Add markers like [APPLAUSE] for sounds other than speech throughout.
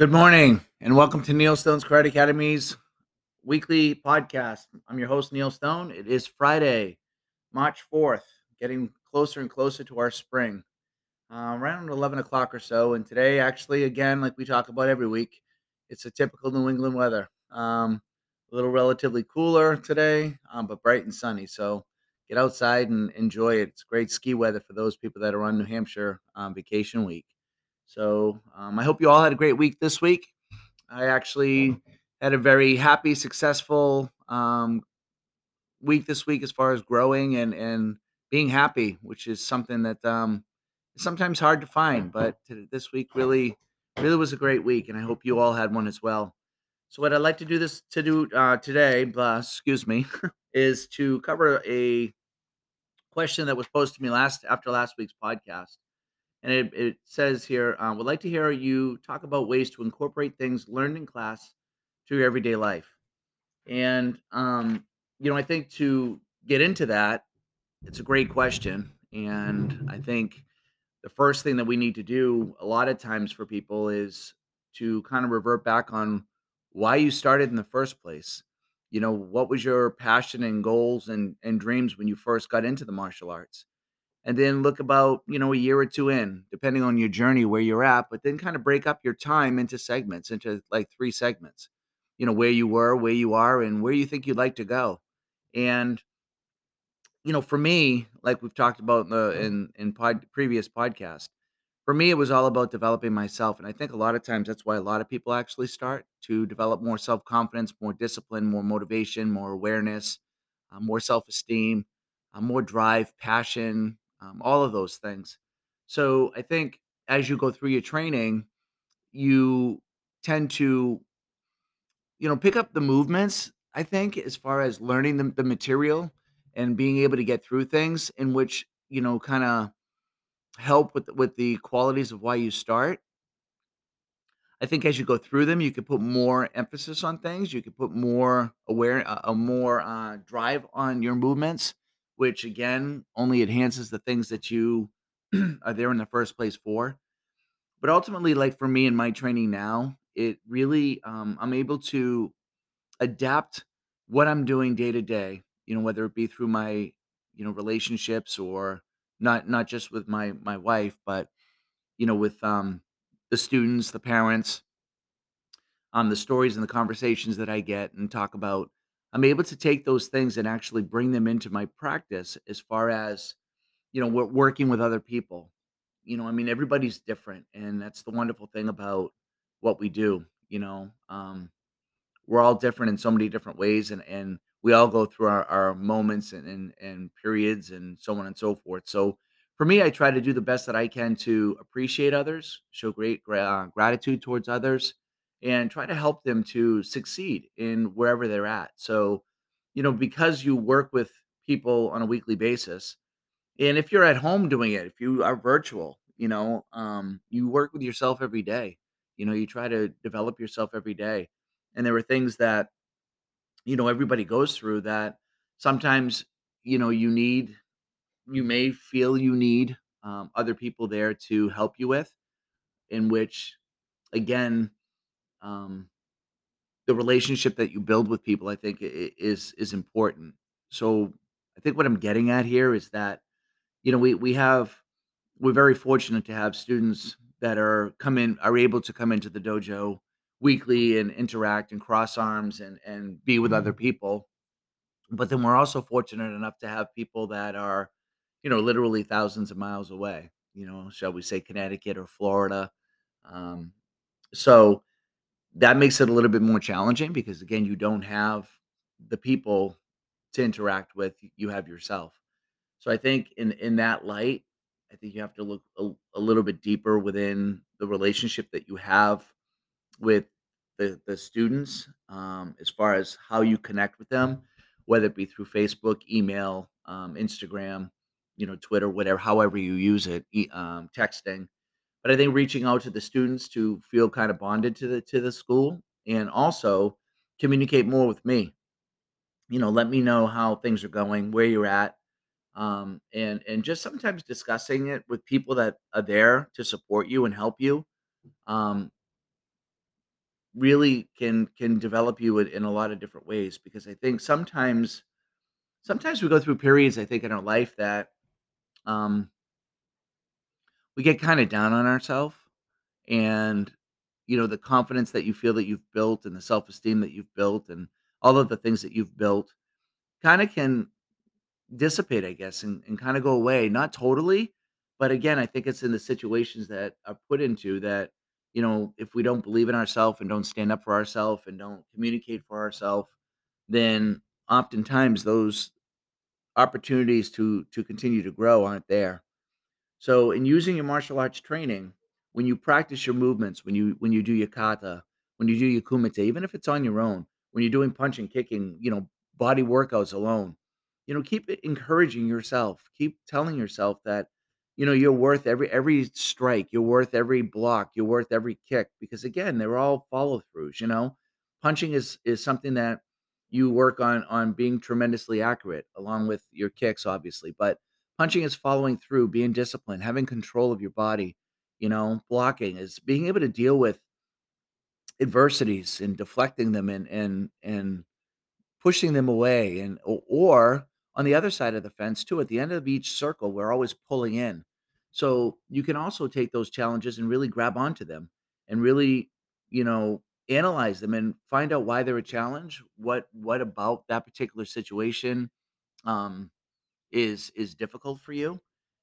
Good morning and welcome to Neil Stone's Karate Academy's weekly podcast. I'm your host, Neil Stone. It is Friday, March 4th, getting closer and closer to our spring, uh, around 11 o'clock or so. And today, actually, again, like we talk about every week, it's a typical New England weather. Um, a little relatively cooler today, um, but bright and sunny. So get outside and enjoy it. It's great ski weather for those people that are on New Hampshire um, vacation week. So um, I hope you all had a great week this week. I actually had a very happy, successful um, week this week as far as growing and and being happy, which is something that um, is sometimes hard to find. But to, this week really, really was a great week, and I hope you all had one as well. So what I'd like to do this to do uh, today, uh, excuse me, [LAUGHS] is to cover a question that was posed to me last after last week's podcast and it, it says here, uh, would like to hear you talk about ways to incorporate things learned in class to your everyday life. And, um, you know, I think to get into that, it's a great question. And I think the first thing that we need to do a lot of times for people is to kind of revert back on why you started in the first place. You know, what was your passion and goals and, and dreams when you first got into the martial arts? And then look about you know a year or two in depending on your journey where you're at but then kind of break up your time into segments into like three segments you know where you were where you are and where you think you'd like to go and you know for me like we've talked about in the in, in pod, previous podcast for me it was all about developing myself and i think a lot of times that's why a lot of people actually start to develop more self-confidence more discipline more motivation more awareness uh, more self-esteem uh, more drive passion um, all of those things. So I think as you go through your training, you tend to, you know, pick up the movements. I think as far as learning the, the material and being able to get through things in which you know kind of help with with the qualities of why you start. I think as you go through them, you can put more emphasis on things. You can put more aware, a, a more uh, drive on your movements which again only enhances the things that you [CLEARS THROAT] are there in the first place for. But ultimately, like for me in my training now, it really um, I'm able to adapt what I'm doing day to day. You know, whether it be through my you know relationships or not not just with my my wife, but you know with um, the students, the parents, um, the stories and the conversations that I get and talk about, I'm able to take those things and actually bring them into my practice as far as, you know, we're working with other people. You know, I mean, everybody's different, and that's the wonderful thing about what we do. You know, um, we're all different in so many different ways, and and we all go through our, our moments and, and and periods and so on and so forth. So for me, I try to do the best that I can to appreciate others, show great uh, gratitude towards others, and try to help them to succeed in wherever they're at. So, you know, because you work with people on a weekly basis, and if you're at home doing it, if you are virtual, you know, um, you work with yourself every day. You know, you try to develop yourself every day. And there are things that, you know, everybody goes through that sometimes, you know, you need, you may feel you need um, other people there to help you with, in which, again, um, the relationship that you build with people, I think, i- is is important. So I think what I'm getting at here is that you know we we have we're very fortunate to have students that are come in are able to come into the dojo weekly and interact and cross arms and and be with other people. But then we're also fortunate enough to have people that are, you know, literally thousands of miles away. You know, shall we say Connecticut or Florida? Um, so that makes it a little bit more challenging because, again, you don't have the people to interact with, you have yourself. So I think in in that light, I think you have to look a, a little bit deeper within the relationship that you have with the the students, um, as far as how you connect with them, whether it be through Facebook, email, um, Instagram, you know, Twitter, whatever, however you use it, um, texting but I think reaching out to the students to feel kind of bonded to the to the school and also communicate more with me. You know, let me know how things are going, where you're at, um, and and just sometimes discussing it with people that are there to support you and help you. Um, really can can develop you in, in a lot of different ways because I think sometimes sometimes we go through periods I think in our life that um we get kind of down on ourselves and you know the confidence that you feel that you've built and the self-esteem that you've built and all of the things that you've built kind of can dissipate i guess and, and kind of go away. Not totally but again i think it's in the situations that are put into that you know if we don't believe in ourselves and don't stand up for ourselves and don't communicate for ourselves then oftentimes those opportunities to to continue to grow aren't there so in using your martial arts training, when you practice your movements, when you when you do your kata, when you do your kumite, even if it's on your own, when you're doing punching, kicking, you know, body workouts alone, you know, keep encouraging yourself. Keep telling yourself that, you know, you're worth every every strike, you're worth every block, you're worth every kick because again, they're all follow throughs, you know. Punching is is something that you work on on being tremendously accurate along with your kicks obviously, but Punching is following through, being disciplined, having control of your body, you know, blocking is being able to deal with adversities and deflecting them and and and pushing them away and or on the other side of the fence too at the end of each circle we're always pulling in. So you can also take those challenges and really grab onto them and really you know analyze them and find out why they're a challenge what what about that particular situation um is is difficult for you,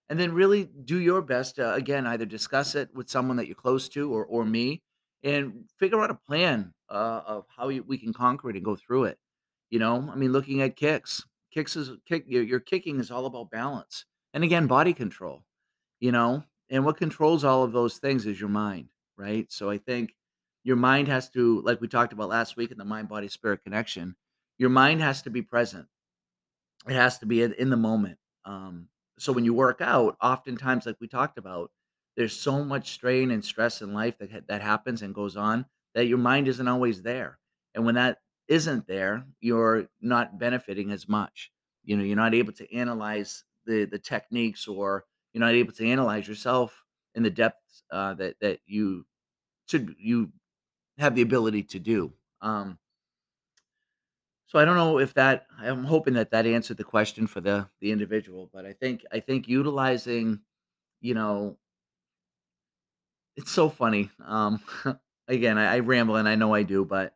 and then really do your best to, again, either discuss it with someone that you're close to or or me, and figure out a plan, uh, of how you we can conquer it and go through it, you know? I mean, looking at kicks. Kicks is kick your your kicking is all about balance, and again, body control, you know? And what controls all of those things is your mind, right? So I think your mind has to like we talked about last week in the mind, body, spirit connection, your mind has to be present. It has to be in in the moment. Um, so when you work out, oftentimes, like we talked about, there's so much strain and stress in life that ha- that happens and goes on that your mind isn't always there. And when that isn't there, you're not benefiting as much. You know, you're not able to analyze the the techniques, or you're not able to analyze yourself in the depths uh, that that you should you have the ability to do. Um, so I don't know if that I'm hoping that that answered the question for the the individual, but I think I think utilizing, you know, it's so funny. Um, [LAUGHS] again, I, I ramble and I know I do, but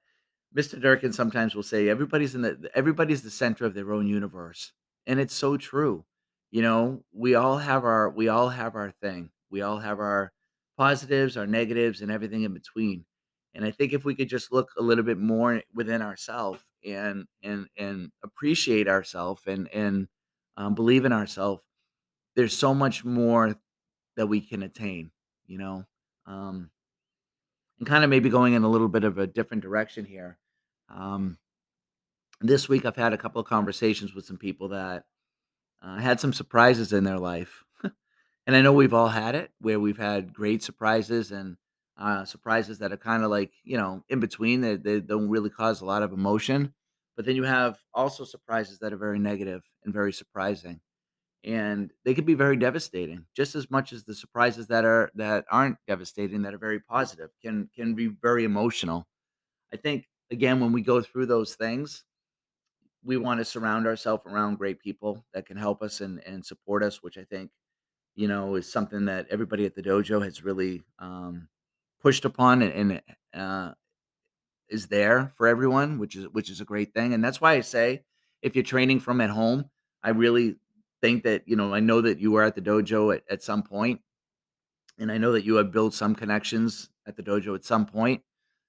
Mr. Durkin sometimes will say everybody's in the everybody's the center of their own universe, and it's so true. You know, we all have our we all have our thing. We all have our positives, our negatives, and everything in between. And I think if we could just look a little bit more within ourselves and and and appreciate ourselves and and um, believe in ourselves, there's so much more that we can attain. You know, um, and kind of maybe going in a little bit of a different direction here. Um, this week, I've had a couple of conversations with some people that uh, had some surprises in their life, [LAUGHS] and I know we've all had it where we've had great surprises and uh, surprises that are kind of like you know in between. They they don't really cause a lot of emotion, but then you have also surprises that are very negative and very surprising and they could be very devastating just as much as the surprises that are that aren't devastating that are very positive can can be very emotional i think again when we go through those things we want to surround ourselves around great people that can help us and and support us which i think you know is something that everybody at the dojo has really um pushed upon and, and uh is there for everyone, which is which is a great thing, and that's why I say if you're training from at home, I really think that, you know, I know that you were at the dojo at, at some point, and I know that you have built some connections at the dojo at some point.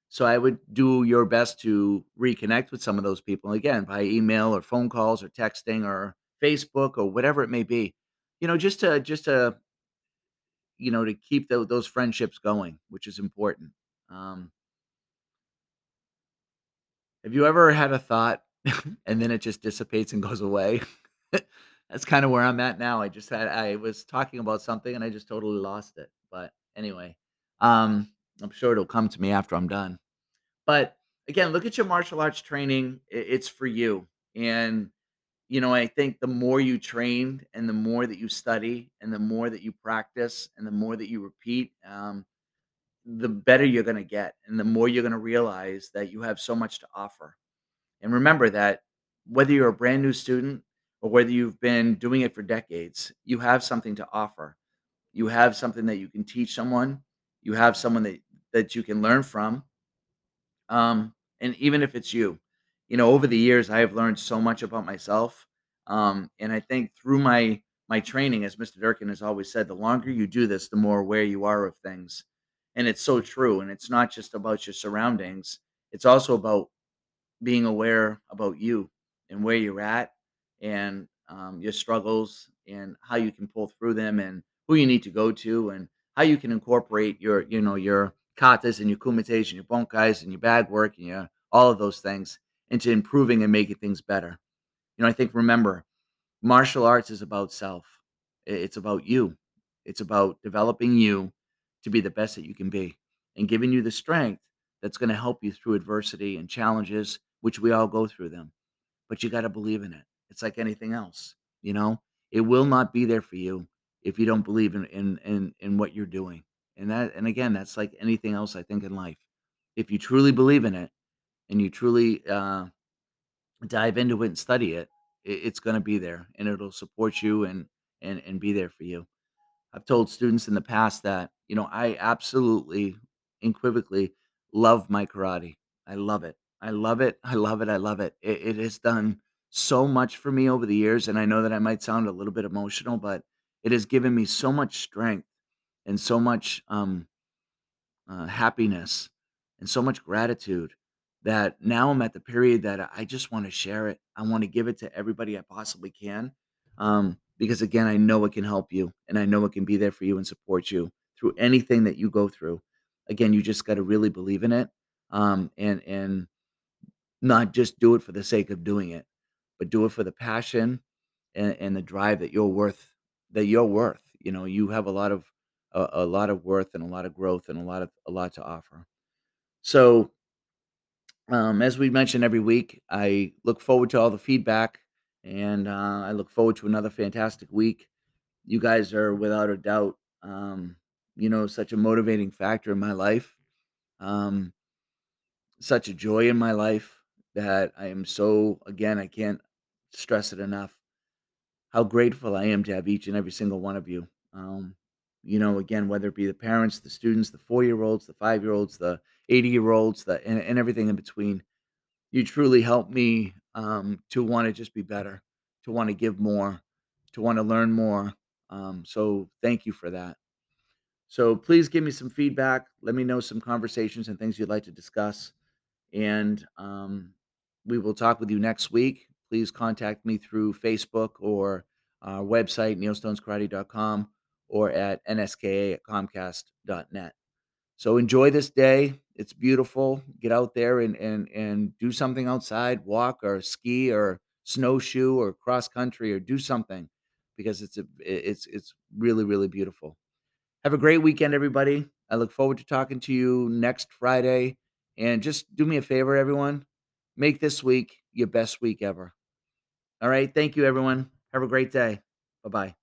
So I would do your best to reconnect with some of those people again by email or phone calls or texting or Facebook or whatever it may be. You know, just to just to you know to keep tho- those friendships going, which is important. Um, Have you ever had a thought [LAUGHS] and then it just dissipates and goes away? [LAUGHS] That's kinda where I'm at now. I just had I was talking about something and I just totally lost it. But anyway, um, I'm sure it'll come to me after I'm done. But again, look at your martial arts training. It's for you. And, you know, I think the more you train and the more that you study and the more that you practice and the more that you repeat, um, the better you're gonna get, and the more you're gonna realize that you have so much to offer. And remember that whether you're a brand new student or whether you've been doing it for decades, you have something to offer. You have something that you can teach someone. You have someone that that you can learn from. Um, and even if it's you, you know, over the years, I have learned so much about myself. Um, and I think through my my training, as Mr. Durkin has always said, the longer you do this, the more aware you are of things. And it's so true. And it's not just about your surroundings; it's also about being aware about you and where you're at and um, your struggles and how you can pull through them and who you need to go to and how you can incorporate your you know your katas and your kumites and your bunkais and your bag work and your all of those things into improving and making things better you know i think remember martial arts is about self it's about you it's about developing you to be the best that you can be and giving you the strength that's going to help you through adversity and challenges which we all go through them but you got to believe in it. It's like anything else, you know? It will not be there for you if you don't believe in in in in what you're doing. And that and again, that's like anything else I think in life. If you truly believe in it and you truly uh dive into it and study it, it it's going to be there and it'll support you and and and be there for you. I've told students in the past that, you know, I absolutely unequivocally love my karate. I love it. I love it. I love it. I love it. It, it has done so much for me over the years. And I know that I might sound a little bit emotional, but it has given me so much strength and so much um, uh, happiness and so much gratitude that now I'm at the period that I just want to share it. I want to give it to everybody I possibly can. Um, because again, I know it can help you and I know it can be there for you and support you through anything that you go through. Again, you just got to really believe in it. Um, and, and not just do it for the sake of doing it, but do it for the passion and, and the drive that you're worth, that you're worth. You know, you have a lot of, a, a lot of worth and a lot of growth and a lot of, a lot to offer. So, um, as we mentioned every week, I look forward to all the feedback, and uh, I look forward to another fantastic week. You guys are without a doubt, um, you know, such a motivating factor in my life, um, such a joy in my life that I am so, again, I can't stress it enough how grateful I am to have each and every single one of you. Um, you know, again, whether it be the parents, the students, the four year olds, the five year olds, the 80 year olds, the and, and everything in between you truly helped me, um, to wanna just be better, to wanna give more, to wanna learn more, um, so thank you for that. So please give me some feedback, let me know some conversations and things you'd like to discuss, and, um, we will talk with you next week. Please contact me through Facebook or our website, neilstoneskarate.com or at nska at comcast. So enjoy this day. It's beautiful. Get out there and and and do something outside, walk or ski or snowshoe or cross country or do something because it's a it's it's really really beautiful. Have a great weekend everybody. I look forward to talking to you next Friday and just do me a favor everyone. Make this week your best week ever. All right? Thank you everyone. Have a great day. Bye-bye.